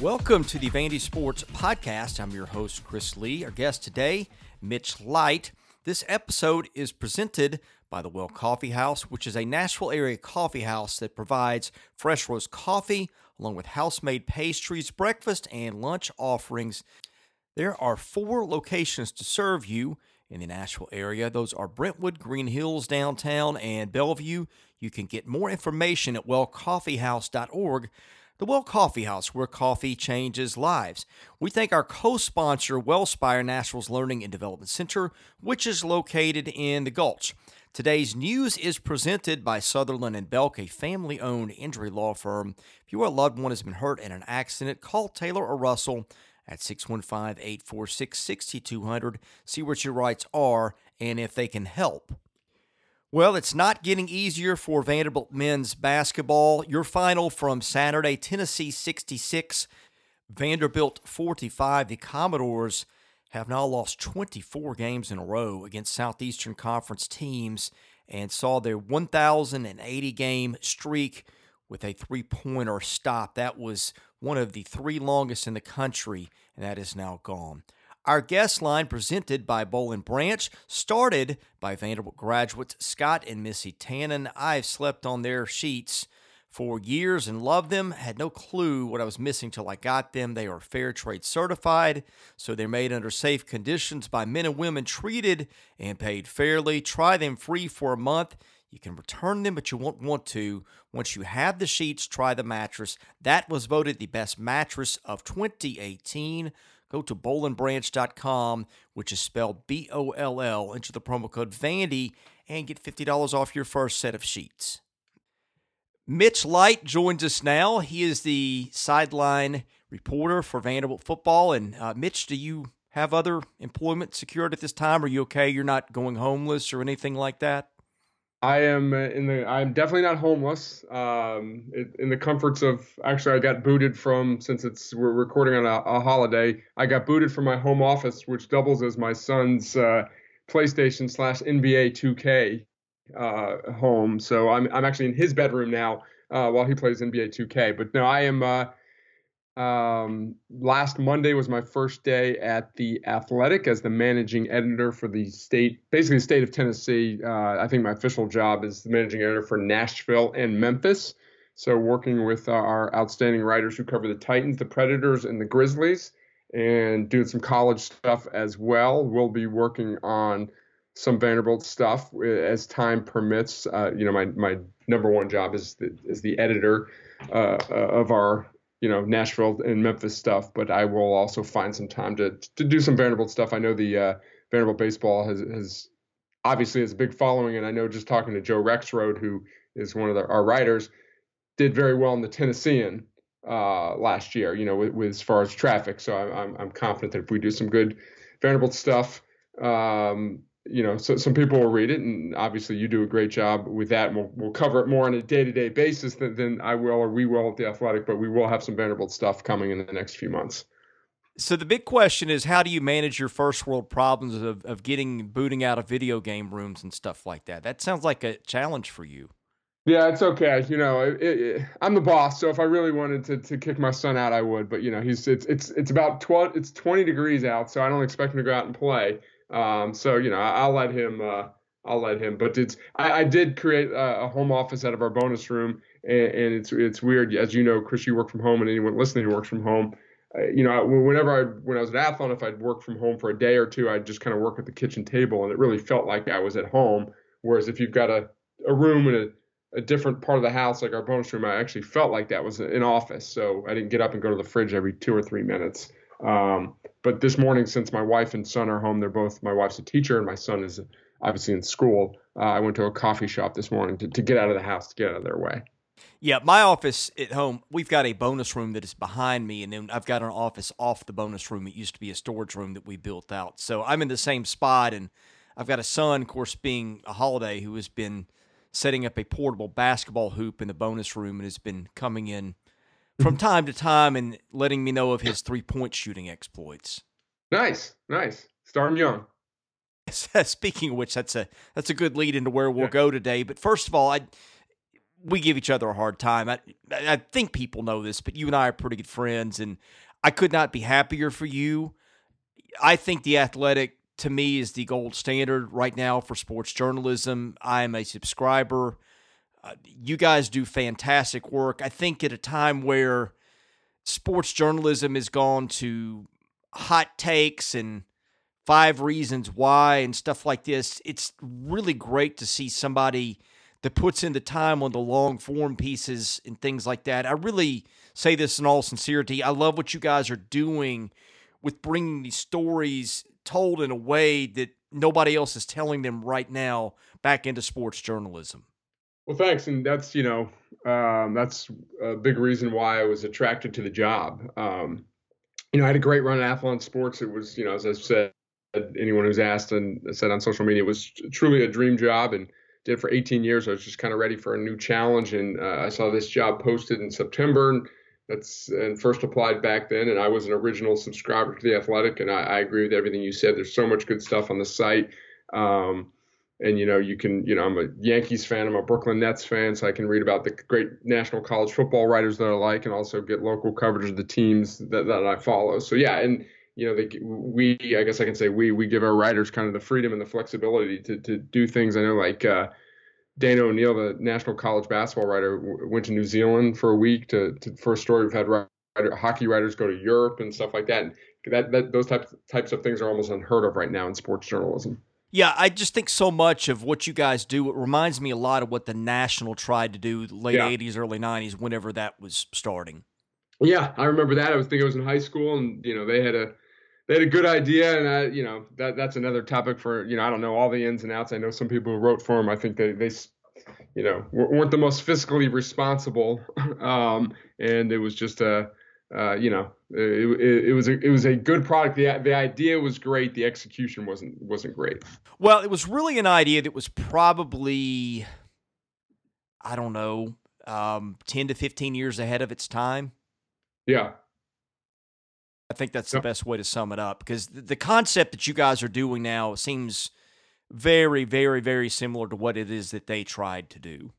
Welcome to the Vandy Sports Podcast. I'm your host, Chris Lee. Our guest today, Mitch Light. This episode is presented by the Well Coffee House, which is a Nashville area coffee house that provides fresh roast coffee along with house made pastries, breakfast, and lunch offerings. There are four locations to serve you in the Nashville area. Those are Brentwood, Green Hills downtown, and Bellevue. You can get more information at wellcoffeehouse.org the Well Coffee House, where coffee changes lives. We thank our co sponsor, Wellspire Nashville's Learning and Development Center, which is located in the Gulch. Today's news is presented by Sutherland and Belk, a family owned injury law firm. If your loved one has been hurt in an accident, call Taylor or Russell at 615 846 6200. See what your rights are and if they can help. Well, it's not getting easier for Vanderbilt men's basketball. Your final from Saturday Tennessee 66, Vanderbilt 45. The Commodores have now lost 24 games in a row against Southeastern Conference teams and saw their 1,080 game streak with a three pointer stop. That was one of the three longest in the country, and that is now gone. Our guest line, presented by Boll and Branch, started by Vanderbilt graduates Scott and Missy Tannen. I've slept on their sheets for years and loved them. Had no clue what I was missing till I got them. They are fair trade certified, so they're made under safe conditions by men and women treated and paid fairly. Try them free for a month. You can return them, but you won't want to. Once you have the sheets, try the mattress. That was voted the best mattress of 2018 go to bollandbranch.com, which is spelled B O L L, enter the promo code Vandy, and get $50 off your first set of sheets. Mitch Light joins us now. He is the sideline reporter for Vanderbilt football. And uh, Mitch, do you have other employment secured at this time? Are you okay? You're not going homeless or anything like that? I am in the. I'm definitely not homeless. Um, in the comforts of actually, I got booted from since it's we're recording on a, a holiday. I got booted from my home office, which doubles as my son's uh, PlayStation slash NBA 2K uh, home. So I'm I'm actually in his bedroom now uh, while he plays NBA 2K. But no, I am uh, um, last Monday was my first day at the Athletic as the managing editor for the state, basically the state of Tennessee. Uh, I think my official job is the managing editor for Nashville and Memphis. So working with uh, our outstanding writers who cover the Titans, the Predators, and the Grizzlies, and doing some college stuff as well. We'll be working on some Vanderbilt stuff uh, as time permits. Uh, you know, my my number one job is the, is the editor uh, of our you know Nashville and Memphis stuff, but I will also find some time to to do some Vanderbilt stuff. I know the uh, Vanderbilt baseball has has obviously has a big following, and I know just talking to Joe Rexrode, who is one of the, our writers, did very well in the Tennessean uh, last year. You know, with, with, as far as traffic. So I'm I'm confident that if we do some good Vanderbilt stuff, um, you know, so some people will read it, and obviously you do a great job with that. And we'll, we'll cover it more on a day-to-day basis than, than I will or we will at the Athletic, but we will have some Vanderbilt stuff coming in the next few months. So the big question is, how do you manage your first world problems of, of getting booting out of video game rooms and stuff like that? That sounds like a challenge for you. Yeah, it's okay. You know, it, it, I'm the boss, so if I really wanted to, to kick my son out, I would. But you know, he's it's it's it's about 12, it's 20 degrees out, so I don't expect him to go out and play. Um, so you know, I, will let him. Uh, I'll let him. But it's I, I did create a, a, home office out of our bonus room, and, and, it's it's weird as you know, Chris. You work from home, and anyone listening who works from home. Uh, you know, whenever I when I was at Athlon, if I'd work from home for a day or two, I'd just kind of work at the kitchen table, and it really felt like I was at home. Whereas if you've got a, a room in a, a different part of the house, like our bonus room, I actually felt like that was an office. So I didn't get up and go to the fridge every two or three minutes. Um, but this morning, since my wife and son are home, they're both my wife's a teacher and my son is obviously in school. Uh, I went to a coffee shop this morning to, to get out of the house to get out of their way. Yeah, my office at home, we've got a bonus room that is behind me, and then I've got an office off the bonus room. It used to be a storage room that we built out. So I'm in the same spot, and I've got a son, of course, being a holiday, who has been setting up a portable basketball hoop in the bonus room and has been coming in from time to time and letting me know of his three point shooting exploits. Nice, nice. Start him young. Speaking of which, that's a that's a good lead into where we'll yeah. go today. But first of all, I we give each other a hard time. I, I think people know this, but you and I are pretty good friends, and I could not be happier for you. I think the athletic to me is the gold standard right now for sports journalism. I am a subscriber. Uh, you guys do fantastic work. I think at a time where sports journalism has gone to hot takes and five reasons why and stuff like this, it's really great to see somebody that puts in the time on the long form pieces and things like that. I really say this in all sincerity. I love what you guys are doing with bringing these stories told in a way that nobody else is telling them right now back into sports journalism. Well, thanks, and that's you know um, that's a big reason why I was attracted to the job. Um, you know, I had a great run at Athlon Sports. It was you know as I said, anyone who's asked and said on social media, it was truly a dream job, and did for 18 years. I was just kind of ready for a new challenge, and uh, I saw this job posted in September. And that's and first applied back then, and I was an original subscriber to the Athletic, and I, I agree with everything you said. There's so much good stuff on the site. Um, and you know you can you know I'm a Yankees fan, I'm a Brooklyn Nets fan, so I can read about the great national college football writers that I like, and also get local coverage of the teams that, that I follow. So yeah, and you know they, we I guess I can say we we give our writers kind of the freedom and the flexibility to to do things. I know like uh, Dana O'Neill, the national college basketball writer, w- went to New Zealand for a week to, to for a story. We've had writer, hockey writers go to Europe and stuff like that. And that, that those types types of things are almost unheard of right now in sports journalism. Yeah, I just think so much of what you guys do. It reminds me a lot of what the National tried to do late yeah. 80s, early 90s, whenever that was starting. Yeah, I remember that. I was thinking I was in high school, and you know they had a they had a good idea, and I, you know that that's another topic for you know I don't know all the ins and outs. I know some people who wrote for them. I think they they you know weren't the most fiscally responsible, um, and it was just a uh, you know, it, it, it, was a it was a good product. the The idea was great. The execution wasn't wasn't great. Well, it was really an idea that was probably, I don't know, um, ten to fifteen years ahead of its time. Yeah, I think that's the best way to sum it up because the concept that you guys are doing now seems very, very, very similar to what it is that they tried to do.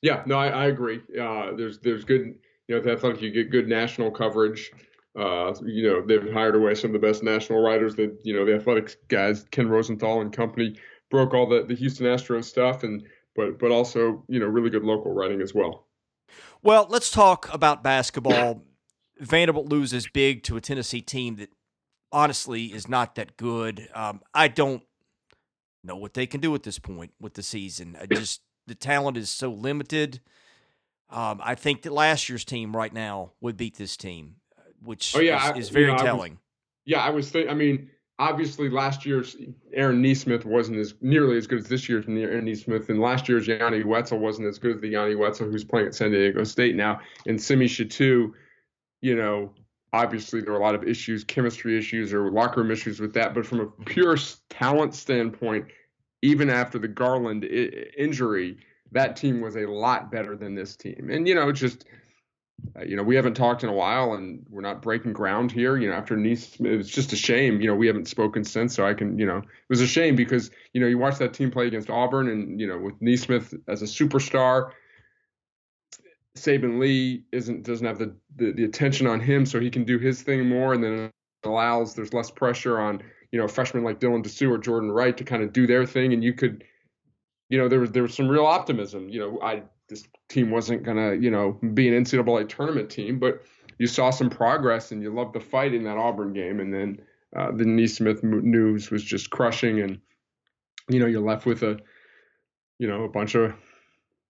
Yeah, no, I, I agree. Uh, there's there's good you know, with Athletic, you get good national coverage. Uh, you know, they've hired away some of the best national writers that, you know, the athletics guys, Ken Rosenthal and company, broke all the, the Houston Astros stuff and but but also, you know, really good local writing as well. Well, let's talk about basketball. Vanderbilt loses big to a Tennessee team that honestly is not that good. Um, I don't know what they can do at this point with the season. I just the talent is so limited. Um, I think that last year's team right now would beat this team, which oh, yeah, is, is very you know, telling. I was, yeah, I was thinking. I mean, obviously last year's Aaron Nesmith wasn't as nearly as good as this year's Aaron Nesmith, and last year's Yanni Wetzell wasn't as good as the Yanni Wetzell who's playing at San Diego State now. And Simi Shittu, you know, obviously there are a lot of issues, chemistry issues or locker room issues with that, but from a pure talent standpoint, even after the Garland I- injury that team was a lot better than this team. And you know, just uh, you know, we haven't talked in a while, and we're not breaking ground here. You know, after Nice, it was just a shame. You know, we haven't spoken since, so I can, you know, it was a shame because you know you watch that team play against Auburn, and you know, with Nesmith as a superstar. Saben Lee isn't doesn't have the, the, the attention on him, so he can do his thing more, and then allows there's less pressure on you know freshmen like Dylan Disu or Jordan Wright to kind of do their thing, and you could you know, there was there was some real optimism. You know, I this team wasn't gonna, you know, be an NCAA tournament team, but you saw some progress and you loved the fight in that Auburn game, and then uh, the Nesmith news was just crushing, and you know, you're left with a, you know, a bunch of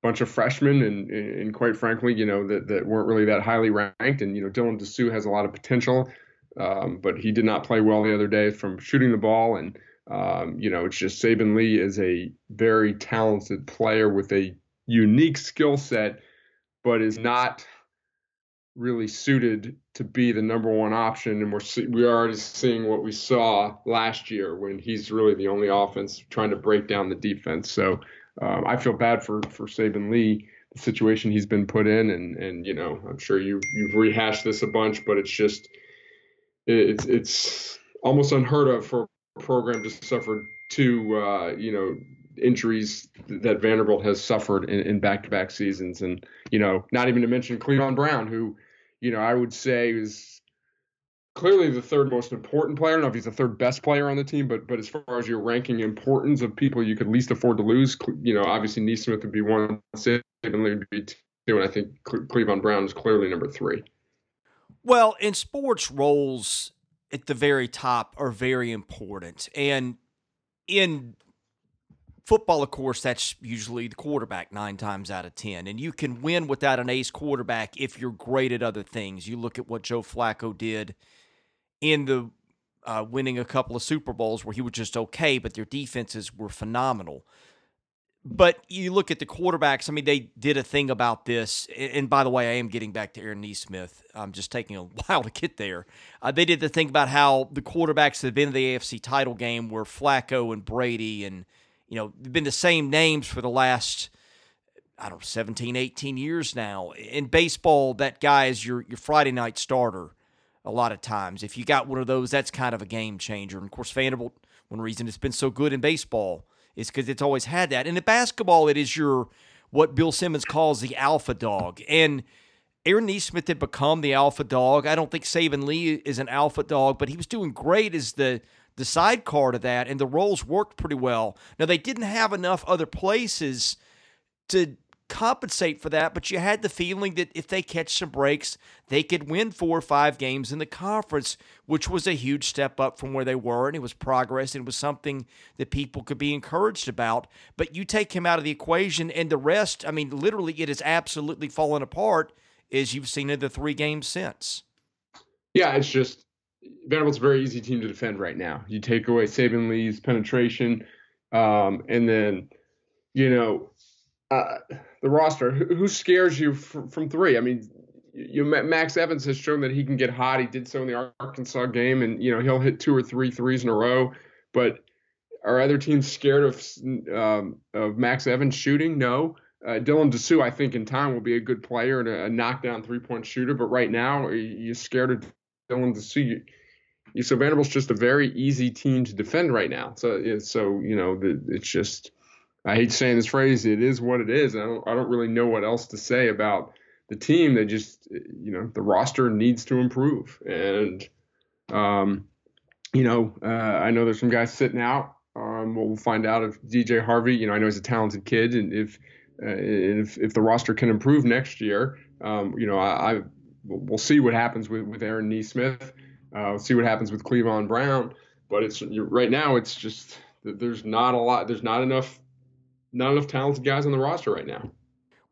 bunch of freshmen and, and quite frankly, you know, that, that weren't really that highly ranked. And, you know, Dylan Disu has a lot of potential, um, but he did not play well the other day from shooting the ball. And, um, you know, it's just Saben Lee is a very talented player with a unique skill set, but is not really suited to be the number one option. And we're we are already seeing what we saw last year when he's really the only offense trying to break down the defense. So um, I feel bad for for Saben Lee, the situation he's been put in, and and you know I'm sure you you've rehashed this a bunch, but it's just it's it's almost unheard of for program just suffered two, uh, you know, injuries that Vanderbilt has suffered in back to back seasons. And, you know, not even to mention Clevon Brown, who, you know, I would say is clearly the third most important player. I don't know if he's the third best player on the team, but but as far as your ranking importance of people you could least afford to lose, you know, obviously Nesmith would be one, Saben would be two, and I think Clevon Brown is clearly number three. Well, in sports, roles at the very top are very important, and in football, of course, that's usually the quarterback nine times out of 10. And you can win without an ace quarterback if you're great at other things. You look at what Joe Flacco did in the uh, winning a couple of Super Bowls where he was just okay, but their defenses were phenomenal. But you look at the quarterbacks, I mean, they did a thing about this. And by the way, I am getting back to Aaron Nesmith. I'm just taking a while to get there. Uh, they did the thing about how the quarterbacks that have been in the AFC title game were Flacco and Brady and – you know, they've been the same names for the last, I don't know, 17, 18 years now. In baseball, that guy is your, your Friday night starter a lot of times. If you got one of those, that's kind of a game changer. And of course, Vanderbilt, one reason it's been so good in baseball is because it's always had that. And in basketball, it is your what Bill Simmons calls the alpha dog. And Aaron Nesmith had become the alpha dog. I don't think Saben Lee is an alpha dog, but he was doing great as the the sidecar to that, and the roles worked pretty well. Now, they didn't have enough other places to compensate for that, but you had the feeling that if they catch some breaks, they could win four or five games in the conference, which was a huge step up from where they were, and it was progress, and it was something that people could be encouraged about. But you take him out of the equation, and the rest, I mean, literally, it has absolutely fallen apart as you've seen in the three games since. Yeah, it's just Vanderbilt's a very easy team to defend right now. You take away Saben Lee's penetration, um, and then, you know, uh, the roster. Who, scares you from, from, three? I mean, you, Max Evans has shown that he can get hot. He did so in the Arkansas game, and you know he'll hit two or three threes in a row. But are other teams scared of um, of Max Evans shooting? No. Uh, Dylan Disu, I think, in time will be a good player and a, a knockdown three point shooter. But right now, you're scared of Dylan Disu? You so Vanderbilt's just a very easy team to defend right now. So so you know it's just I hate saying this phrase. It is what it is. I don't I don't really know what else to say about the team. They just you know the roster needs to improve and um you know uh, I know there's some guys sitting out. Um, we'll find out if DJ Harvey. You know I know he's a talented kid and if uh, if if the roster can improve next year, um, you know I, I we'll see what happens with with Aaron Nesmith. Uh, see what happens with Clevon Brown. But it's right now. It's just there's not a lot. There's not enough not enough talented guys on the roster right now.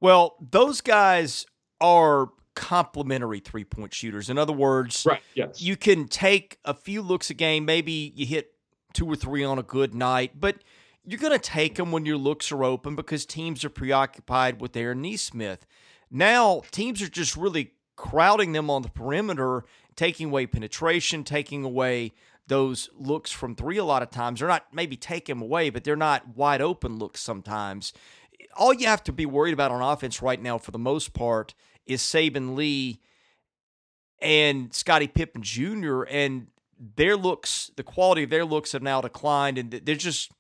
Well, those guys are complementary three point shooters. In other words, right, yes. you can take a few looks a game. Maybe you hit two or three on a good night, but you're going to take them when your looks are open because teams are preoccupied with Aaron Nesmith. Now, teams are just really crowding them on the perimeter taking away penetration, taking away those looks from three a lot of times. They're not maybe taking them away, but they're not wide open looks sometimes. All you have to be worried about on offense right now, for the most part, is Saben Lee and Scottie Pippen Jr. and their looks, the quality of their looks have now declined, and they're just.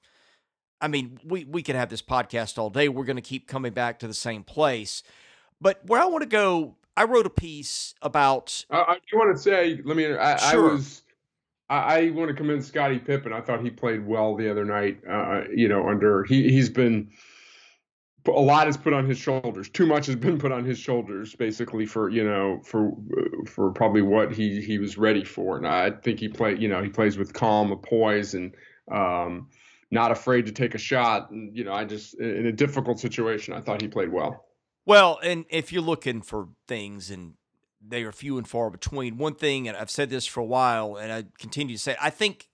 I mean, we we could have this podcast all day. We're going to keep coming back to the same place. But where I want to go I wrote a piece about. Uh, I do want to say, let me. I, sure. I was. I, I, want to commend Scottie Pippen. I thought he played well the other night. Uh, you know, under he he's been a lot is put on his shoulders. Too much has been put on his shoulders, basically for you know for for probably what he he was ready for. And I think he played. You know, he plays with calm, a poise, and um, not afraid to take a shot. And you know, I just in a difficult situation, I thought he played well. Well, and if you're looking for things and they are few and far between, one thing, and I've said this for a while, and I continue to say, I think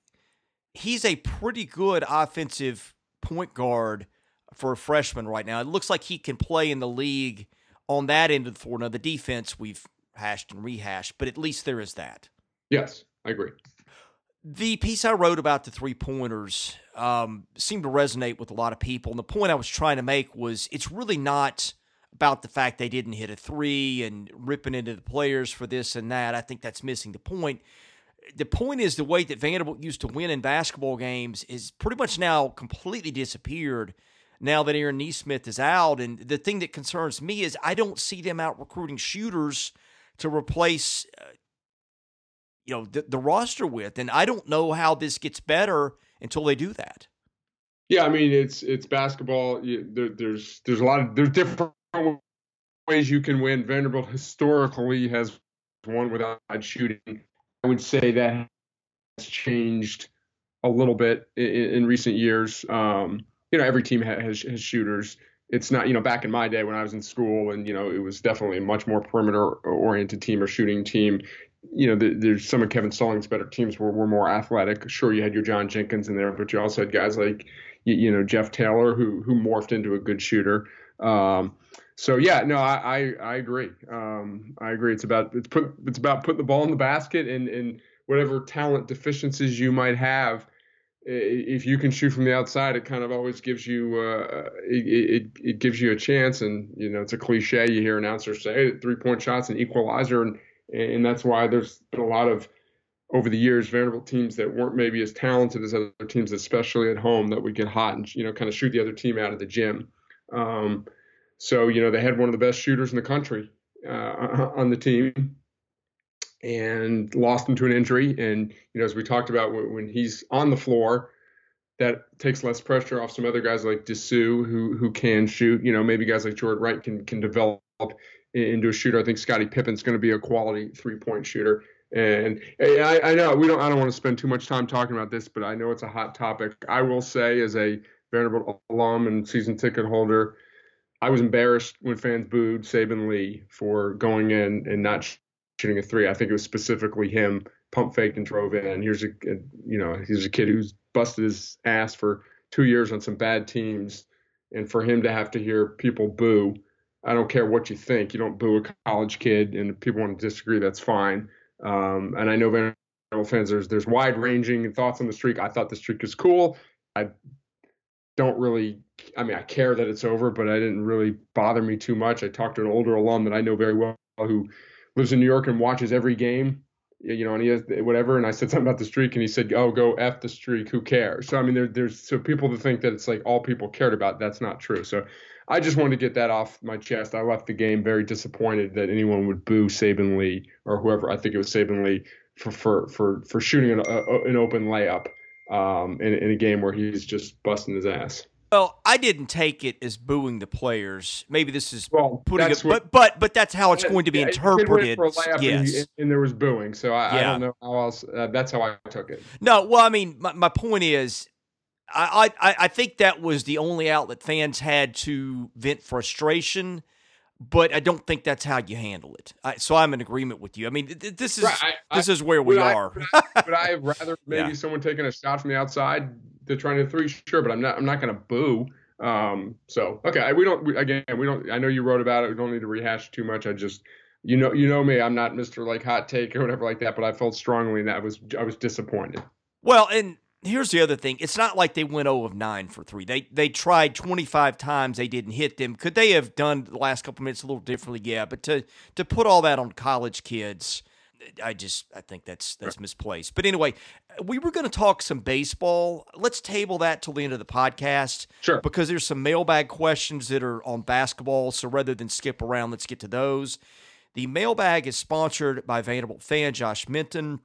he's a pretty good offensive point guard for a freshman right now. It looks like he can play in the league on that end of the floor. Now, the defense we've hashed and rehashed, but at least there is that. Yes, I agree. The piece I wrote about the three pointers um, seemed to resonate with a lot of people. And the point I was trying to make was it's really not – about the fact they didn't hit a three and ripping into the players for this and that. I think that's missing the point. the point is the way that Vanderbilt used to win in basketball games is pretty much now completely disappeared now that Aaron Nesmith is out. And the thing that concerns me is I don't see them out recruiting shooters to replace, uh, you know, the, the roster with. And I don't know how this gets better until they do that. Yeah, I mean it's it's basketball. There, there's there's a lot of there's different ways you can win. Vanderbilt historically has won without shooting. I would say that has changed a little bit in, in recent years. Um, you know, every team has, has shooters. It's not, you know, back in my day when I was in school, and you know, it was definitely a much more perimeter-oriented team or shooting team. You know, the, there's some of Kevin Stallings' better teams were, were more athletic. Sure, you had your John Jenkins in there, but you also had guys like, you, you know, Jeff Taylor who who morphed into a good shooter. Um, so yeah, no, I I, I agree. Um, I agree. It's about it's put it's about putting the ball in the basket and and whatever talent deficiencies you might have if you can shoot from the outside, it kind of always gives you uh, it, it, it gives you a chance. And you know, it's a cliche you hear announcers say three point shots an equalizer, and and that's why there's been a lot of over the years Vanderbilt teams that weren't maybe as talented as other teams, especially at home, that would get hot and you know kind of shoot the other team out of the gym. Um, so you know they had one of the best shooters in the country uh, on the team and lost him to an injury. And you know, as we talked about, when he's on the floor, that takes less pressure off some other guys like Disu who who can shoot. You know, maybe guys like Jordan Wright can can develop into a shooter. I think Scottie Pippen's going to be a quality three point shooter. And I, I know we don't. I don't want to spend too much time talking about this, but I know it's a hot topic. I will say, as a Vanderbilt alum and season ticket holder, I was embarrassed when fans booed Saben Lee for going in and not shooting a three. I think it was specifically him pump faked and drove in. Here's a, a you know he's a kid who's busted his ass for two years on some bad teams, and for him to have to hear people boo. I don't care what you think. You don't boo a college kid, and if people want to disagree, that's fine. Um, and I know Vanderbilt fans, there's there's wide ranging thoughts on the streak. I thought the streak was cool. I don't really, I mean, I care that it's over, but I didn't really bother me too much. I talked to an older alum that I know very well who lives in New York and watches every game, you know, and he has whatever. And I said something about the streak, and he said, "Oh, go f the streak. Who cares?" So I mean, there, there's so people to think that it's like all people cared about. That's not true. So I just wanted to get that off my chest. I left the game very disappointed that anyone would boo Saben Lee or whoever. I think it was Saben Lee for for for for shooting an, a, an open layup um, in, in a game where he's just busting his ass. Well, I didn't take it as booing the players. Maybe this is well, putting it, but but but that's how it's going to be yeah, interpreted. yes, and, and, there was booing, so I, yeah. I don't know how else. Uh, that's how I took it. No, well, I mean, my, my point is, I, I I think that was the only outlet fans had to vent frustration but I don't think that's how you handle it. I, so I'm in agreement with you. I mean, th- this is right. I, this is where we are. but, I, would rather maybe yeah. someone taking a shot from the outside to trying to three? Sure, but I'm not. I'm not going to boo. Um, so okay, we don't. We, again, we don't. I know you wrote about it. We don't need to rehash too much. I just, you know, you know me. I'm not Mr. like hot take or whatever like that. But I felt strongly that I was I was disappointed. Well, and here's the other thing. It's not like they went 0 of 9 for 3. They they tried 25 times, they didn't hit them. Could they have done the last couple minutes a little differently? Yeah, but to to put all that on college kids, I just I think that's that's misplaced. But anyway, we were going to talk some baseball. Let's table that till the end of the podcast. Sure. Because there's some mailbag questions that are on basketball, so rather than skip around, let's get to those. The mailbag is sponsored by Vanderbilt fan Josh Minton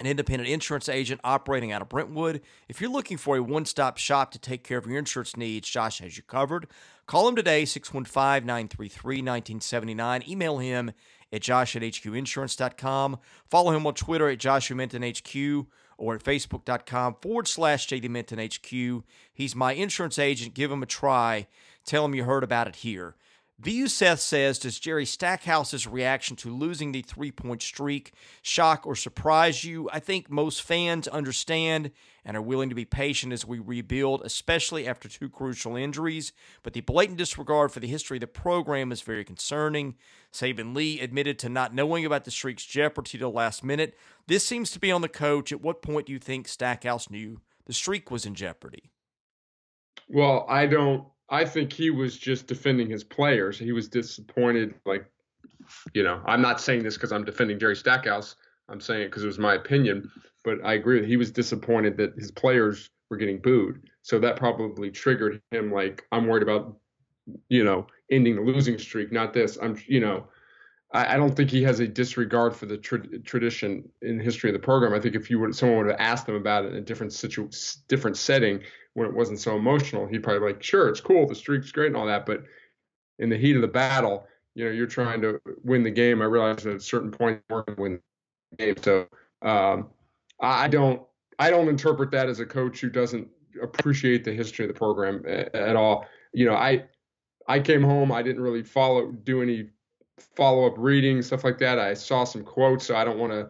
an independent insurance agent operating out of Brentwood. If you're looking for a one stop shop to take care of your insurance needs, Josh has you covered. Call him today, 615 933 1979. Email him at josh at hqinsurance.com. Follow him on Twitter at Joshua Minton HQ or at facebook.com forward slash JD Minton HQ. He's my insurance agent. Give him a try. Tell him you heard about it here. VU Seth says, Does Jerry Stackhouse's reaction to losing the three point streak shock or surprise you? I think most fans understand and are willing to be patient as we rebuild, especially after two crucial injuries. But the blatant disregard for the history of the program is very concerning. Saben Lee admitted to not knowing about the streak's jeopardy till last minute. This seems to be on the coach. At what point do you think Stackhouse knew the streak was in jeopardy? Well, I don't I think he was just defending his players. He was disappointed. Like, you know, I'm not saying this because I'm defending Jerry Stackhouse. I'm saying it because it was my opinion, but I agree. that He was disappointed that his players were getting booed, so that probably triggered him. Like I'm worried about, you know, ending the losing streak, not this. I'm, you know, I, I don't think he has a disregard for the tra- tradition in history of the program. I think if you would, someone would have asked him about it in a different situ, different setting when it wasn't so emotional, he'd probably be like, sure, it's cool, the streak's great and all that, but in the heat of the battle, you know, you're trying to win the game. I realize at a certain point you're going to win the game. So um, I don't I don't interpret that as a coach who doesn't appreciate the history of the program at all. You know, I I came home. I didn't really follow do any follow up reading stuff like that. I saw some quotes, so I don't want to.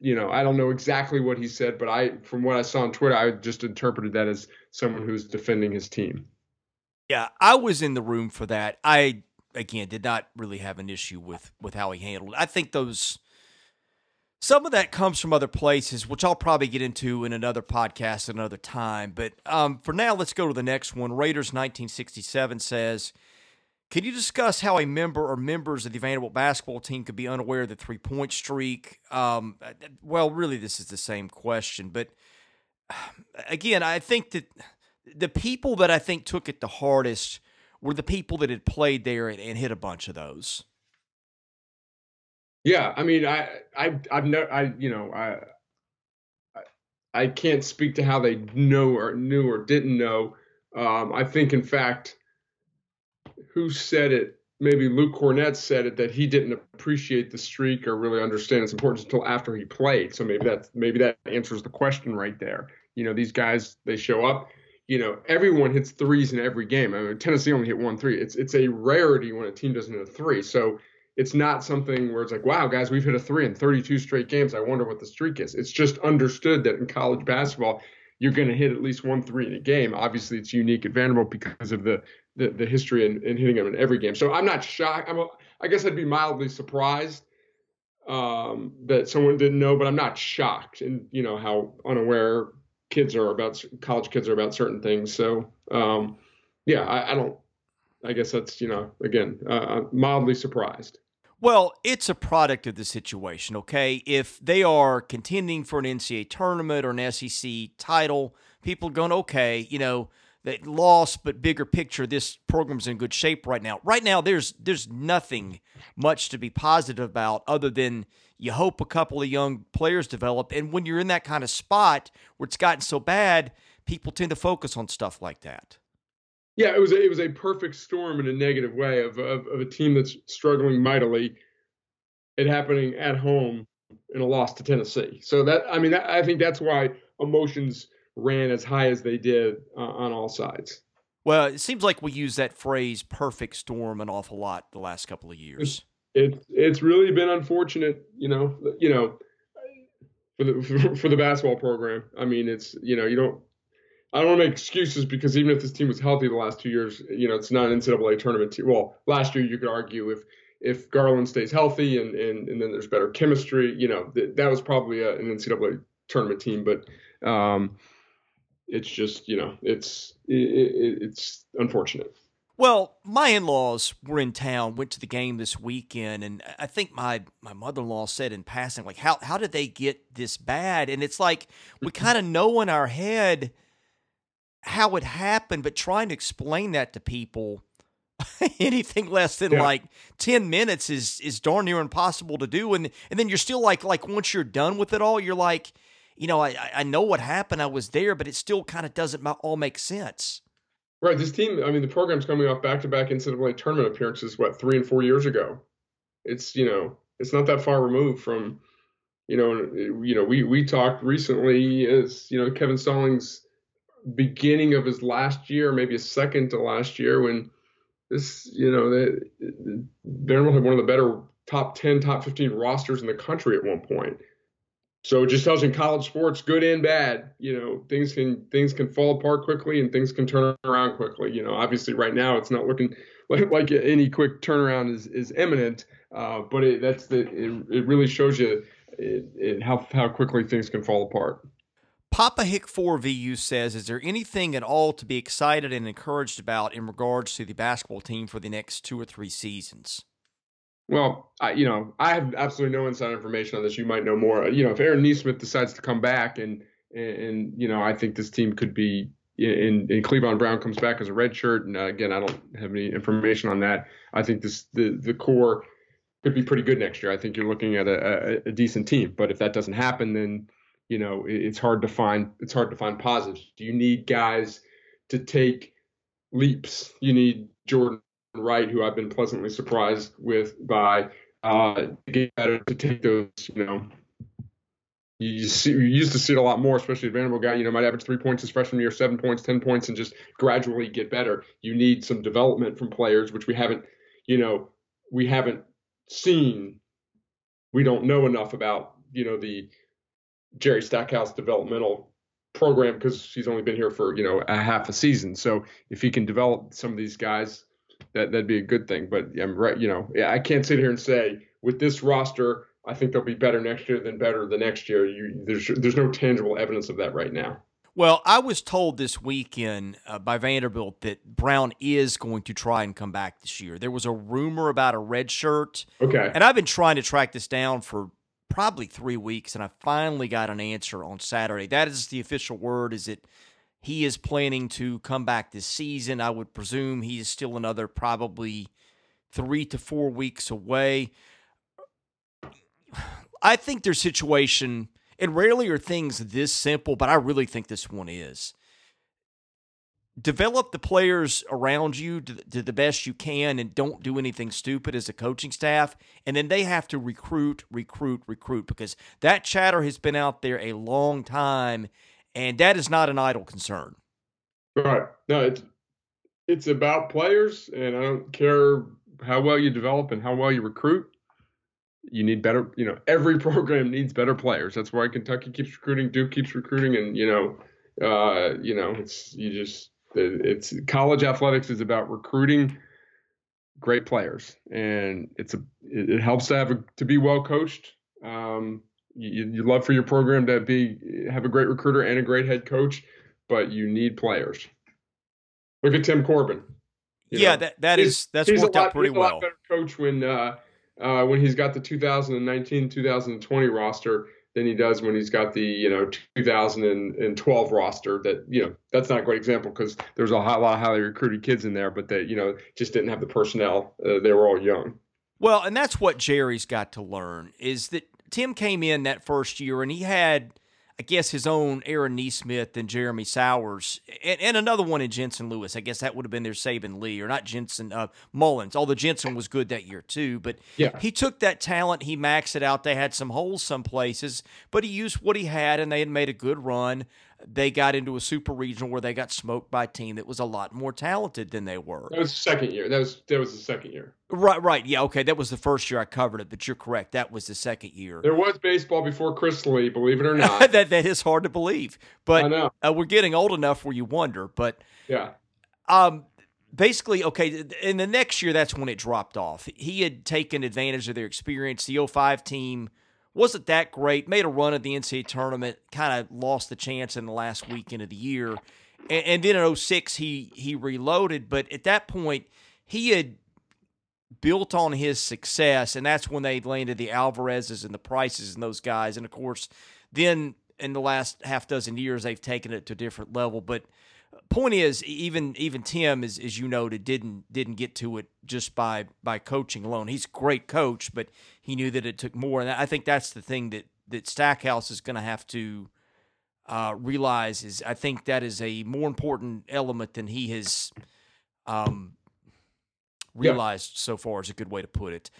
You know, I don't know exactly what he said, but I, from what I saw on Twitter, I just interpreted that as someone who's defending his team. Yeah, I was in the room for that. I again did not really have an issue with with how he handled it. I think those some of that comes from other places, which I'll probably get into in another podcast another time. But um, for now, let's go to the next one. Raiders 1967 says, "Can you discuss how a member or members of the Vanderbilt basketball team could be unaware of the three point streak?" Um, well, really, this is the same question, but again, I think that the people that I think took it the hardest were the people that had played there and, and hit a bunch of those. Yeah, I mean, I, I, I've never, I, you know, I, I can't speak to how they know or knew or didn't know. Um, I think, in fact, who said it? Maybe Luke Kornet said it that he didn't appreciate the streak or really understand its importance until after he played. So maybe that maybe that answers the question right there. You know, these guys they show up you know, everyone hits threes in every game. I mean, Tennessee only hit one three. It's it's a rarity when a team doesn't hit a three. So it's not something where it's like, wow, guys, we've hit a three in 32 straight games. I wonder what the streak is. It's just understood that in college basketball, you're going to hit at least one three in a game. Obviously, it's unique at Vanderbilt because of the the, the history and, hitting them in every game. So I'm not shocked. I'm a, I guess I'd be mildly surprised um, that someone didn't know, but I'm not shocked. And you know how unaware kids are about college kids are about certain things. So um, yeah, I, I, don't. I guess that's you know again uh, mildly surprised. Well, it's a product of the situation. Okay, if they are contending for an NCAA tournament or an SEC title, people are going okay. You know they lost, but bigger picture, this program's in good shape right now. Right now, there's there's nothing much to be positive about other than you hope a couple of young players develop. And when you're in that kind of spot where it's gotten so bad, people tend to focus on stuff like that. Yeah, it was a, it was a perfect storm in a negative way of, of, of a team that's struggling mightily. It happening at home in a loss to Tennessee. So that I mean, that, I think that's why emotions ran as high as they did uh, on all sides. Well, it seems like we use that phrase "perfect storm" an awful lot the last couple of years it it's really been unfortunate, you know, you know, for the for, for the basketball program. I mean, it's you know, you don't. I don't want to make excuses because even if this team was healthy the last two years, you know, it's not an NCAA tournament team. Well, last year you could argue if if Garland stays healthy and and, and then there's better chemistry, you know, th- that was probably a, an NCAA tournament team. But um, it's just you know, it's it, it, it's unfortunate. Well, my in-laws were in town, went to the game this weekend, and I think my my mother-in-law said in passing, like, how how did they get this bad? And it's like we kind of know in our head how it happened, but trying to explain that to people anything less than yeah. like 10 minutes is is darn near impossible to do and and then you're still like like once you're done with it all you're like you know i i know what happened i was there but it still kind of doesn't all make sense Right. This team, I mean, the program's coming off back to back NCAA tournament appearances, what, three and four years ago. It's, you know, it's not that far removed from, you know, you know, we, we talked recently as, you know, Kevin Stallings beginning of his last year, maybe a second to last year when this, you know, the, Vanderbilt had one of the better top 10, top 15 rosters in the country at one point. So it just tells you in college sports, good and bad, you know, things can things can fall apart quickly and things can turn around quickly. You know, obviously right now it's not looking like, like any quick turnaround is is imminent, uh, but it, that's the it, it really shows you it, it, how how quickly things can fall apart. Papa Hick 4VU says, Is there anything at all to be excited and encouraged about in regards to the basketball team for the next two or three seasons? Well, I, you know, I have absolutely no inside information on this. You might know more. You know, if Aaron Nesmith decides to come back, and and, you know, I think this team could be. And, and Clevon Brown comes back as a red shirt, and uh, again, I don't have any information on that. I think this the the core could be pretty good next year. I think you're looking at a, a, a decent team. But if that doesn't happen, then you know it's hard to find it's hard to find positives. Do you need guys to take leaps? You need Jordan Wright, who I've been pleasantly surprised with by uh, get better to take those. You know, you, see, you used to see it a lot more, especially a Vanderbilt guy. You know, might average three points his freshman year, seven points, ten points, and just gradually get better. You need some development from players, which we haven't. You know, we haven't seen. We don't know enough about. You know the Jerry Stackhouse developmental program because he's only been here for you know a half a season. So if he can develop some of these guys that that'd be a good thing. But I'm right, you know, I can't sit here and say with this roster, I think they'll be better next year than better the next year. You, there's there's no tangible evidence of that right now. Well, I was told this weekend uh, by Vanderbilt that Brown is going to try and come back this year. There was a rumor about a red shirt. Okay. And I've been trying to track this down for probably three weeks, and I finally got an answer on Saturday. That is the official word. Is it he is planning to come back this season. I would presume he is still another probably three to four weeks away. I think their situation, and rarely are things this simple, but I really think this one is. Develop the players around you to, the best you can and don't do anything stupid as a coaching staff. And then they have to recruit, recruit, recruit because that chatter has been out there a long time and that is not an idle concern. Right. No, it's it's about players, and I don't care how well you develop and how well you recruit. You need better. You know, every program needs better players. That's why Kentucky keeps recruiting, Duke keeps recruiting, and you know, uh, you know, it's you just it's college athletics is about recruiting great players, and it's a it helps to have a, to be well coached. Um, you, you love for your program to be have a great recruiter and a great head coach, but you need players. Look at Tim Corbin. Yeah, know, that that is that's worked lot, out pretty well. better coach when uh, uh, when he's got the 2019 2020 roster than he does when he's got the you know 2012 roster. That you know that's not a great example because there's a lot of highly recruited kids in there, but they you know just didn't have the personnel. Uh, they were all young. Well, and that's what Jerry's got to learn is that Tim came in that first year and he had, I guess, his own Aaron Nesmith and Jeremy Sowers and, and another one in Jensen Lewis. I guess that would have been their Saben Lee or not Jensen uh, Mullins, although Jensen was good that year too. But yeah. he took that talent, he maxed it out. They had some holes some places, but he used what he had and they had made a good run they got into a super regional where they got smoked by a team that was a lot more talented than they were. That was the second year. That was that was the second year. Right, right. Yeah, okay. That was the first year I covered it, but you're correct. That was the second year. There was baseball before Chris Lee, believe it or not. that that is hard to believe. But uh, we're getting old enough where you wonder. But yeah. Um basically, okay, in the next year that's when it dropped off. He had taken advantage of their experience. The 05 team – wasn't that great. Made a run at the NCAA tournament, kind of lost the chance in the last weekend of the year. And, and then in 06, he, he reloaded. But at that point, he had built on his success, and that's when they landed the Alvarezes and the Prices and those guys. And of course, then in the last half dozen years, they've taken it to a different level. But – point is, even even Tim, as, as you noted, didn't didn't get to it just by by coaching alone. He's a great coach, but he knew that it took more, and I think that's the thing that that Stackhouse is going to have to uh, realize is I think that is a more important element than he has um, realized yeah. so far. Is a good way to put it.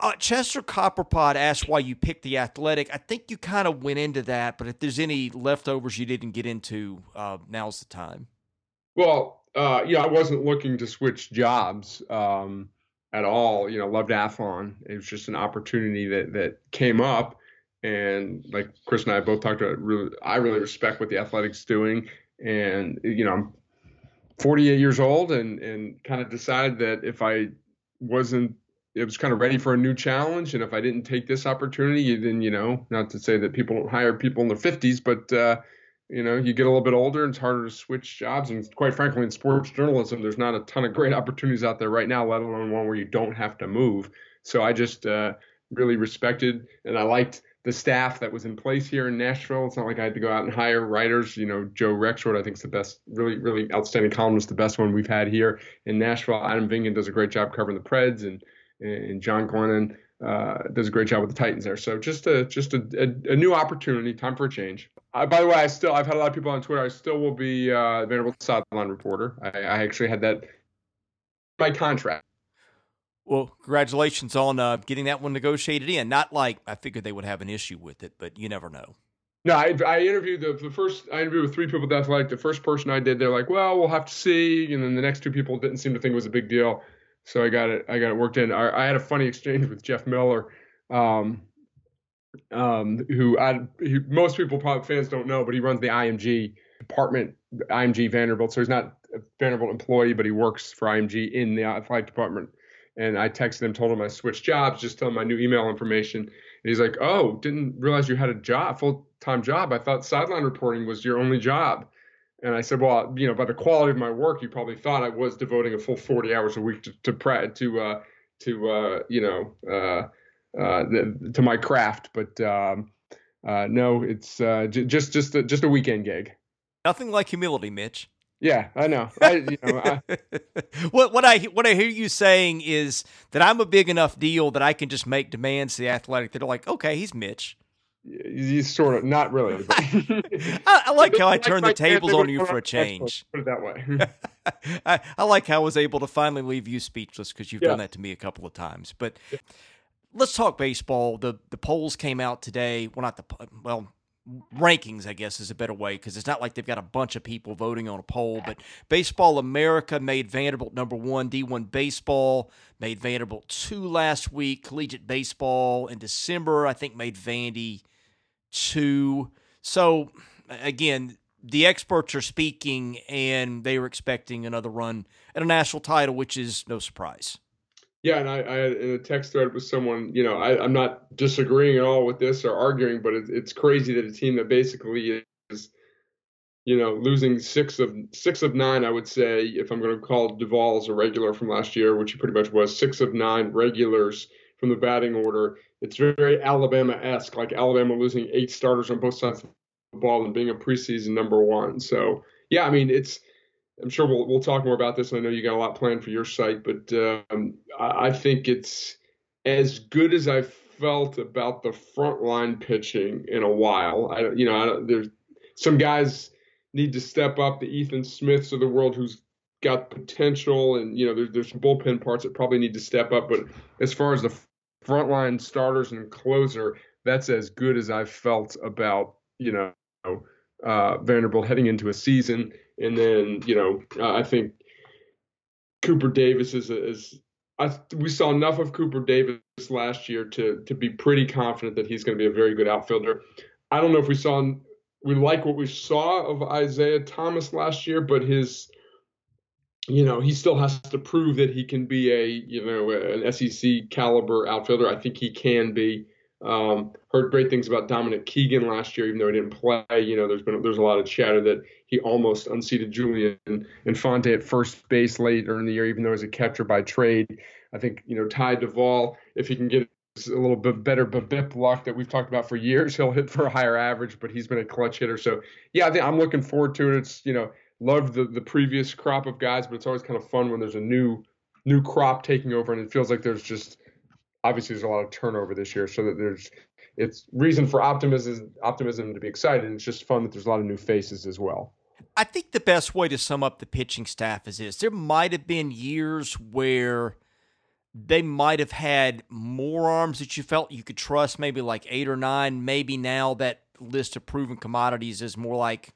Uh, Chester Copperpot asked why you picked the athletic. I think you kind of went into that, but if there's any leftovers you didn't get into, uh, now's the time. Well, uh, yeah, I wasn't looking to switch jobs um, at all. You know, loved Athlon. It was just an opportunity that that came up, and like Chris and I both talked about, really, I really respect what the athletics doing, and you know, I'm 48 years old, and and kind of decided that if I wasn't it was kind of ready for a new challenge. And if I didn't take this opportunity, then you know, not to say that people don't hire people in their 50s, but uh, you know, you get a little bit older and it's harder to switch jobs. And quite frankly, in sports journalism, there's not a ton of great opportunities out there right now, let alone one where you don't have to move. So I just uh, really respected and I liked the staff that was in place here in Nashville. It's not like I had to go out and hire writers. You know, Joe Rexrode, I think, is the best, really, really outstanding columnist, the best one we've had here in Nashville. Adam Vingan does a great job covering the Preds, and and John Glennon uh, does a great job with the Titans there. So just a just a, a, a new opportunity, time for a change. Uh, by the way, I still I've had a lot of people on Twitter. I still will be uh, Vanderbilt sideline reporter. I, I actually had that my contract. Well, congratulations on uh, getting that one negotiated in. Not like I figured they would have an issue with it, but you never know. No, I, I interviewed the, the first. I interviewed with three people that like the first person I did. They're like, well, we'll have to see, and then the next two people didn't seem to think it was a big deal. So I got it. I got it worked in. I, I had a funny exchange with Jeff Miller, um, um, who I most people probably fans don't know, but he runs the IMG department, IMG Vanderbilt. So he's not a Vanderbilt employee, but he works for IMG in the athletic department and I texted him, told him I switched jobs, just told him my new email information. And he's like, "Oh, didn't realize you had a job, full time job. I thought sideline reporting was your only job." And I said, "Well, you know, by the quality of my work, you probably thought I was devoting a full 40 hours a week to to to uh, to uh, you know uh, uh, the, to my craft, but um, uh, no, it's uh, j- just just a, just a weekend gig." Nothing like humility, Mitch. Yeah, I know. I, you know I, what what I what I hear you saying is that I'm a big enough deal that I can just make demands to the athletic that are like, okay, he's Mitch. He's sort of not really. I, I, like how I turned the tables on you for a change. Put it that way. I, I, like how I was able to finally leave you speechless because you've yeah. done that to me a couple of times. But yeah. let's talk baseball. The the polls came out today. Well, not the well rankings, I guess is a better way because it's not like they've got a bunch of people voting on a poll. But Baseball America made Vanderbilt number one. D1 Baseball made Vanderbilt two last week. Collegiate Baseball in December, I think, made Vandy two. So, again, the experts are speaking and they were expecting another run at a national title, which is no surprise. Yeah, and I, I in a text thread with someone, you know, I, am not disagreeing at all with this or arguing, but it, it's crazy that a team that basically is, you know, losing six of six of nine, I would say, if I'm going to call Duvall as a regular from last year, which he pretty much was, six of nine regulars from the batting order. It's very Alabama-esque, like Alabama losing eight starters on both sides of the ball and being a preseason number one. So yeah, I mean, it's I'm sure we'll we'll talk more about this. I know you got a lot planned for your site, but um, I, I think it's as good as I felt about the front line pitching in a while. I you know I there's some guys need to step up. The Ethan Smiths of the world who's got potential, and you know there's there's some bullpen parts that probably need to step up. But as far as the front line starters and closer, that's as good as I've felt about you know uh, Vanderbilt heading into a season. And then, you know, uh, I think Cooper Davis is, is I, we saw enough of Cooper Davis last year to to be pretty confident that he's going to be a very good outfielder. I don't know if we saw we like what we saw of Isaiah Thomas last year, but his you know he still has to prove that he can be a you know an SEC caliber outfielder. I think he can be. Um, heard great things about Dominic Keegan last year, even though he didn't play. You know, there's been there's a lot of chatter that he almost unseated Julian Infante at first base later in the year, even though he's a catcher by trade. I think you know Ty Duvall, if he can get a little bit better BABIP luck that we've talked about for years, he'll hit for a higher average. But he's been a clutch hitter, so yeah, I think I'm looking forward to it. It's you know loved the the previous crop of guys, but it's always kind of fun when there's a new new crop taking over, and it feels like there's just obviously there's a lot of turnover this year, so that there's it's reason for optimism optimism to be excited. It's just fun that there's a lot of new faces as well. I think the best way to sum up the pitching staff is this: there might have been years where they might have had more arms that you felt you could trust, maybe like eight or nine. Maybe now that list of proven commodities is more like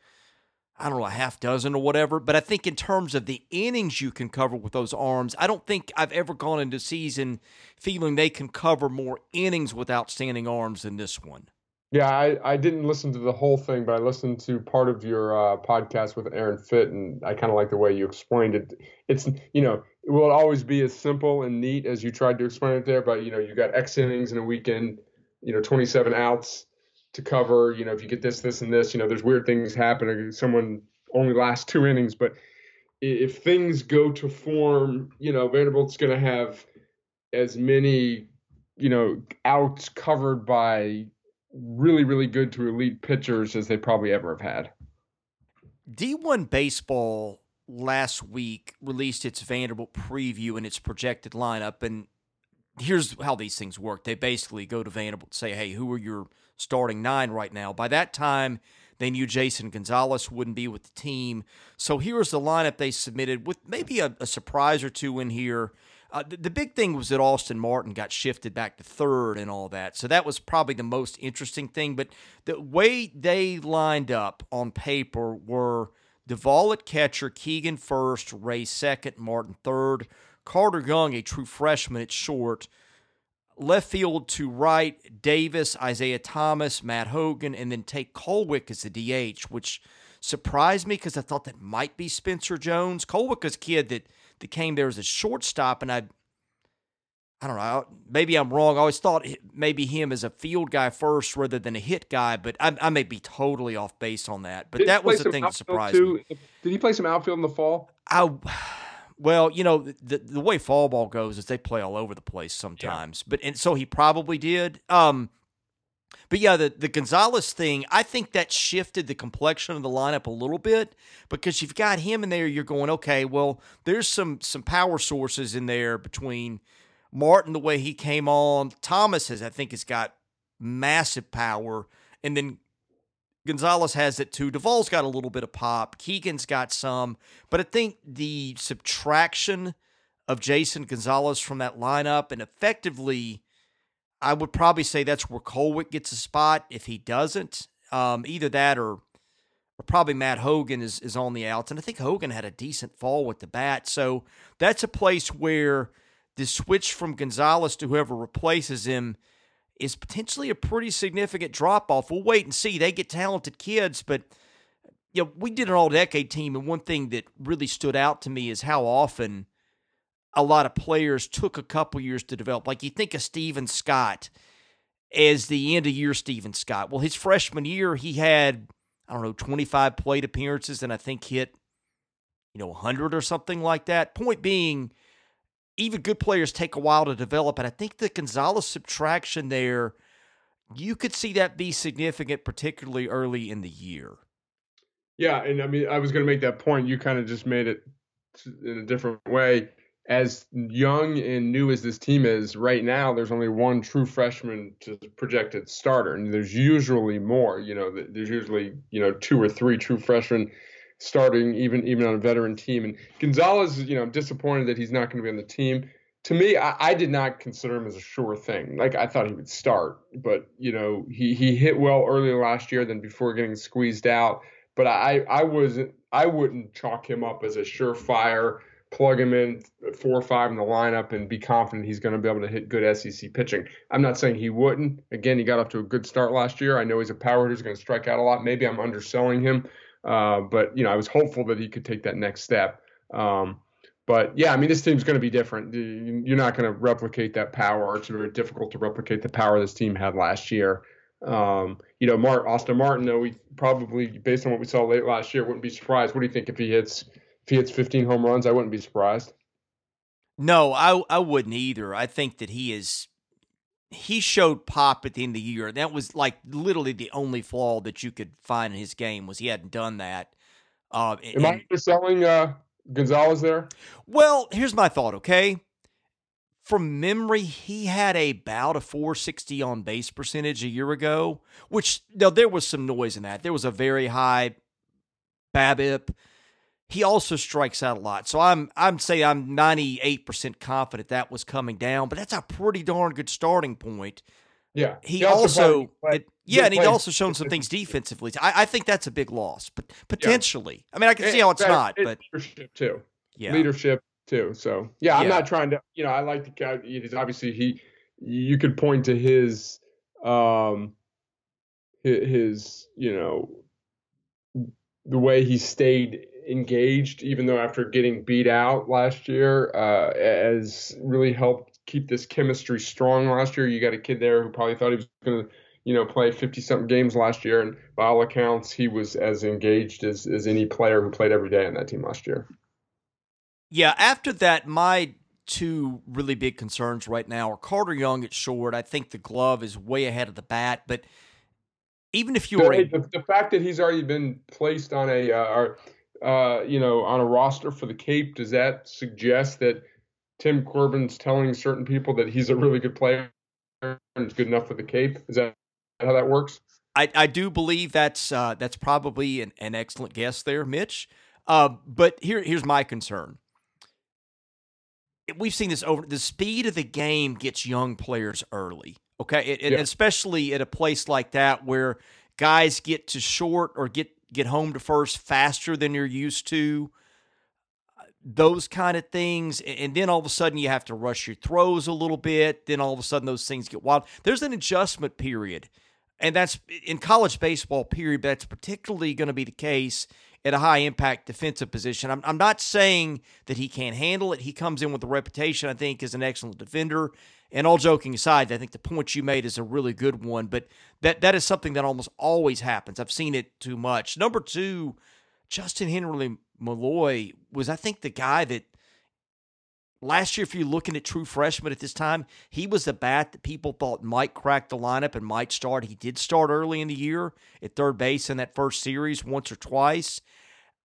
I don't know, a half dozen or whatever. But I think in terms of the innings you can cover with those arms, I don't think I've ever gone into season feeling they can cover more innings with outstanding arms than this one. Yeah, I, I didn't listen to the whole thing, but I listened to part of your uh, podcast with Aaron Fitt, and I kind of like the way you explained it. It's, you know, it will always be as simple and neat as you tried to explain it there, but, you know, you got X innings in a weekend, you know, 27 outs to cover. You know, if you get this, this, and this, you know, there's weird things happen. Someone only lasts two innings, but if things go to form, you know, Vanderbilt's going to have as many you know, outs covered by really, really good to elite pitchers as they probably ever have had. D1 Baseball last week released its Vanderbilt preview and its projected lineup. And here's how these things work they basically go to Vanderbilt and say, hey, who are your starting nine right now? By that time, they knew Jayson Gonzalez wouldn't be with the team. So here's the lineup they submitted with maybe a, a surprise or two in here. Uh, the, the, big thing was that Austin Martin got shifted back to third and all that. So that was probably the most interesting thing. But the way they lined up on paper were Duvall at catcher, Keegan first, Ray second, Martin third, Carter Young, a true freshman at short, left field to right, Davis, Isaiah Thomas, Matt Hogan, and then Tate Kolwyck as the DH, which surprised me because I thought that might be Spencer Jones. Kolwyck is a kid that, that came there as a shortstop, and I I don't know. Maybe I'm wrong. I always thought maybe him as a field guy first rather than a hit guy, but I, I may be totally off base on that. But Did that was the thing that surprised too? me. Did he play some outfield in the fall? I well, you know, the the way fall ball goes is they play all over the place sometimes. Yeah. But and so he probably did. Um but yeah, the, the Gonzalez thing, I think that shifted the complexion of the lineup a little bit because you've got him in there, you're going, okay, well, there's some some power sources in there between Martin, the way he came on. Thomas has, I think, has got massive power. And then Gonzalez has it too. Duvall's got a little bit of pop. Keegan's got some. But I think the subtraction of Jayson Gonzalez from that lineup and effectively, I would probably say that's where Kolwyck gets a spot. If he doesn't, um, either that or, or probably Matt Hogan is, is on the outs. And I think Hogan had a decent fall with the bat. So that's a place where the switch from Gonzalez to whoever replaces him – is potentially a pretty significant drop off. We'll wait and see. They get talented kids, but you know, we did an all decade team, and one thing that really stood out to me is how often a lot of players took a couple years to develop. Like you think of Stephen Scott as the end of year Stephen Scott. Well, his freshman year, he had, I don't know, 25 plate appearances and I think hit, you know, 100 or something like that. Point being, even good players take a while to develop. And I think the Gonzalez subtraction there, you could see that be significant, particularly early in the year. Yeah. And I mean, I was going to make that point. You kind of just made it in a different way. As young and new as this team is right now, there's only one true freshman to projected starter, and there's usually more. You know, there's usually you know two or three true freshmen starting even even on a veteran team. And Gonzalez, you know, I'm disappointed that he's not going to be on the team. To me, I, I, did not consider him as a sure thing. Like I thought he would start, but you know, he he hit well earlier last year than before getting squeezed out. But I I wasn't I wouldn't chalk him up as a surefire plug him in four or five in the lineup and be confident he's going to be able to hit good SEC pitching. I'm not saying he wouldn't. Again, he got off to a good start last year. I know he's a power hitter, he's going to strike out a lot. Maybe I'm underselling him, uh, but you know, I was hopeful that he could take that next step. Um, but yeah, I mean, this team's going to be different. You're not going to replicate that power. It's very difficult to replicate the power this team had last year. Um, you know, Mart, Austin Martin, though, we probably, based on what we saw late last year, wouldn't be surprised. What do you think if he hits if he hits 15 home runs? I wouldn't be surprised. No, I I wouldn't either. I think that he is he showed pop at the end of the year. That was like literally the only flaw that you could find in his game was he hadn't done that. Uh, Am and, I selling uh, Gonzalez there? Well, here's my thought. Okay, from memory, he had about a 460 on base percentage a year ago, which now there was some noise in that. There was a very high BABIP he also strikes out a lot. So I'm I'm saying I'm 98% confident that was coming down, but that's a pretty darn good starting point. Yeah. He, he also, it, yeah, and he's also shown some things defensively. I, I think that's a big loss, but potentially. Yeah. I mean, I can see how it's not, but leadership too. Yeah. Leadership too. So yeah, I'm not trying to. You know, I like the guy. He's obviously he. You could point to his, um, his you know, the way he stayed engaged, even though after getting beat out last year, uh, has really helped keep this chemistry strong last year. You got a kid there who probably thought he was going to, you know, play 50 something games last year. And by all accounts, he was as engaged as, as any player who played every day on that team last year. Yeah. After that, my two really big concerns right now are Carter Young at short. I think the glove is way ahead of the bat, but even if you were the, the, fact that he's already been placed on a uh, uh, you know on a roster for the Cape, does that suggest that Tim Corbin's telling certain people that he's a really good player and is good enough for the Cape? Is that how that works? I, I do believe that's uh, that's probably an, an excellent guess there, Mitch. Uh, but here here's my concern. We've seen this over the speed of the game gets young players early. Okay, and, yeah. especially at a place like that where guys get to short or get get home to first faster than you're used to. Those kind of things, and then all of a sudden you have to rush your throws a little bit. Then all of a sudden those things get wild. There's an adjustment period, and that's in college baseball. Period. But that's particularly going to be the case at a high impact defensive position. I'm, I'm not saying that he can't handle it. He comes in with a reputation, I think, as an excellent defender. And all joking aside, I think the point you made is a really good one, but that that is something that almost always happens. I've seen it too much. Number two, Justin Henry Malloy was, I think, the guy that last year, if you're looking at true freshman at this time, he was the bat that people thought might crack the lineup and might start. He did start early in the year at third base in that first series once or twice.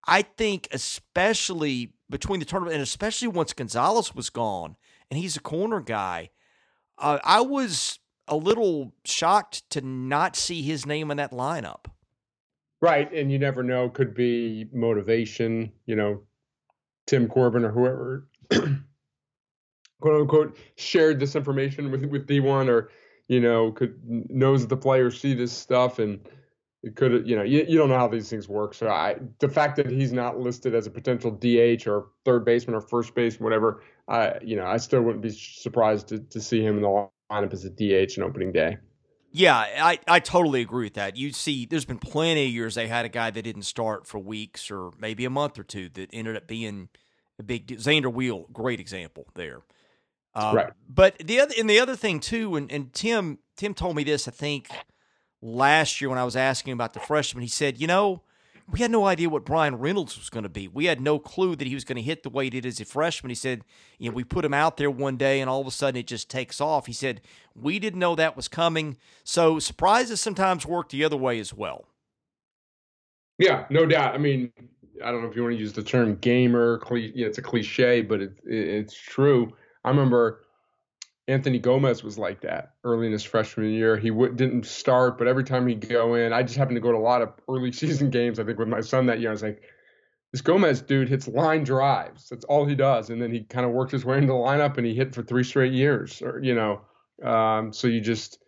I think, especially between the tournament and especially once Gonzalez was gone and he's a corner guy, uh, I was a little shocked to not see his name in that lineup. Right, and you never know. Could be motivation. You know, Tim Corbin or whoever, quote unquote, shared this information with with D1, or you know, could knows the players see this stuff and it could you know you, you don't know how these things work so i the fact that he's not listed as a potential dh or third baseman or first base whatever I you know I still wouldn't be surprised to, to see him in the lineup as a DH in opening day. Yeah, I, I totally agree with that. You see, there's been plenty of years they had a guy that didn't start for weeks or maybe a month or two that ended up being a big. Zander Wiel great example there. Uh, right. But the other and the other thing too, and, and Tim Tim told me this I think last year when I was asking about the freshman. He said, you know, we had no idea what Bryan Reynolds was going to be. We had no clue that he was going to hit the way he did as a freshman. He said, you know, we put him out there one day and all of a sudden it just takes off. He said, we didn't know that was coming. So surprises sometimes work the other way as well. Yeah, no doubt. I mean, I don't know if you want to use the term gamer, it's a cliche, but it, it, it's true. I remember Anthony Gomez was like that early in his freshman year. He w- didn't start, but every time he'd go in, I just happened to go to a lot of early season games. I think with my son that year, I was like, this Gomez dude hits line drives. That's all he does. And then he kind of worked his way into the lineup and he hit for three straight years. Or you know, um, so you just,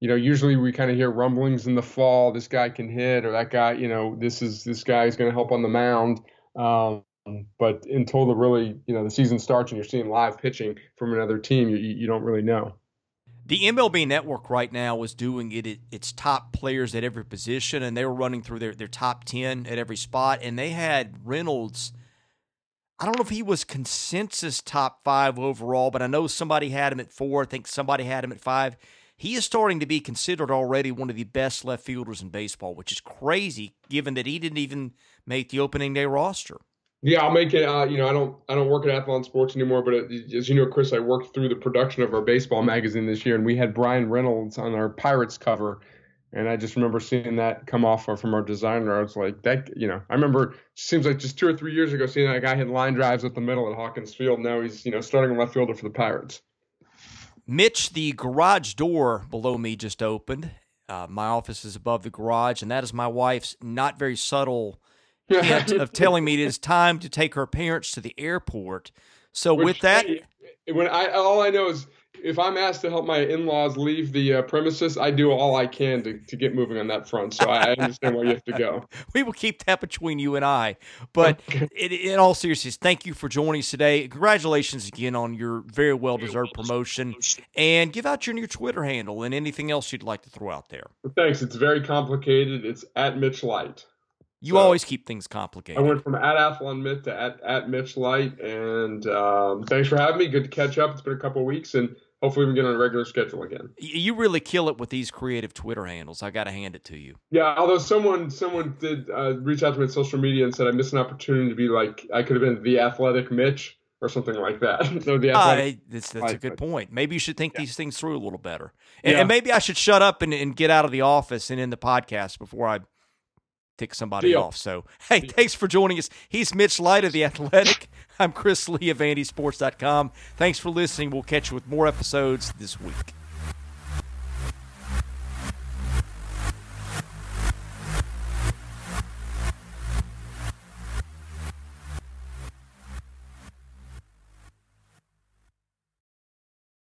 you know, usually we kind of hear rumblings in the fall. This guy can hit, or that guy, you know, this is this guy is going to help on the mound. Um, Um, but until the really, you know, the season starts and you're seeing live pitching from another team, you, you don't really know. The MLB network right now is doing it, it, its top players at every position, and they were running through their, their top 10 at every spot. And they had Reynolds, I don't know if he was consensus top five overall, but I know somebody had him at four. I think somebody had him at five. He is starting to be considered already one of the best left fielders in baseball, which is crazy given that he didn't even make the opening day roster. Yeah, I'll make it. Uh, you know, I don't I don't work at Athlon Sports anymore, but uh, as you know, Chris, I worked through the production of our baseball magazine this year, and we had Bryan Reynolds on our Pirates cover, and I just remember seeing that come off from our designer. I was like, that you know, I remember seems like just two or three years ago seeing that guy hit line drives at the middle at Hawkins Field. Now he's you know starting a left fielder for the Pirates. Mitch, the garage door below me just opened. Uh, my office is above the garage, and that is my wife's not very subtle hint of telling me it is time to take her parents to the airport. So Which, with that, when I all I know is if I'm asked to help my in-laws leave the uh, premises, I do all I can to, to get moving on that front. So I understand where you have to go. We will keep that between you and I. But in, in, all seriousness, thank you for joining us today. Congratulations again on your very well-deserved promotion. And give out your new Twitter handle and anything else you'd like to throw out there. Thanks. It's very complicated. It's at Mitch Light. You so always keep things complicated. I went from at Athlon Mitt to at, at Mitch Light, and um, thanks for having me. Good to catch up. It's been a couple of weeks, and hopefully we can get on a regular schedule again. You really kill it with these creative Twitter handles. I got to hand it to you. Yeah, although someone someone did uh, reach out to me on social media and said I missed an opportunity to be like I could have been the athletic Mitch or something like that. so the uh, that's, that's a good point. Maybe you should think yeah. these things through a little better, and, yeah. and, maybe I should shut up and, and get out of the office and in the podcast before I tick somebody Deal. off. So, hey, Deal. thanks for joining us. He's Mitch Light of The Athletic. I'm Chris Lee of VandySports.com. Thanks for listening. We'll catch you with more episodes this week.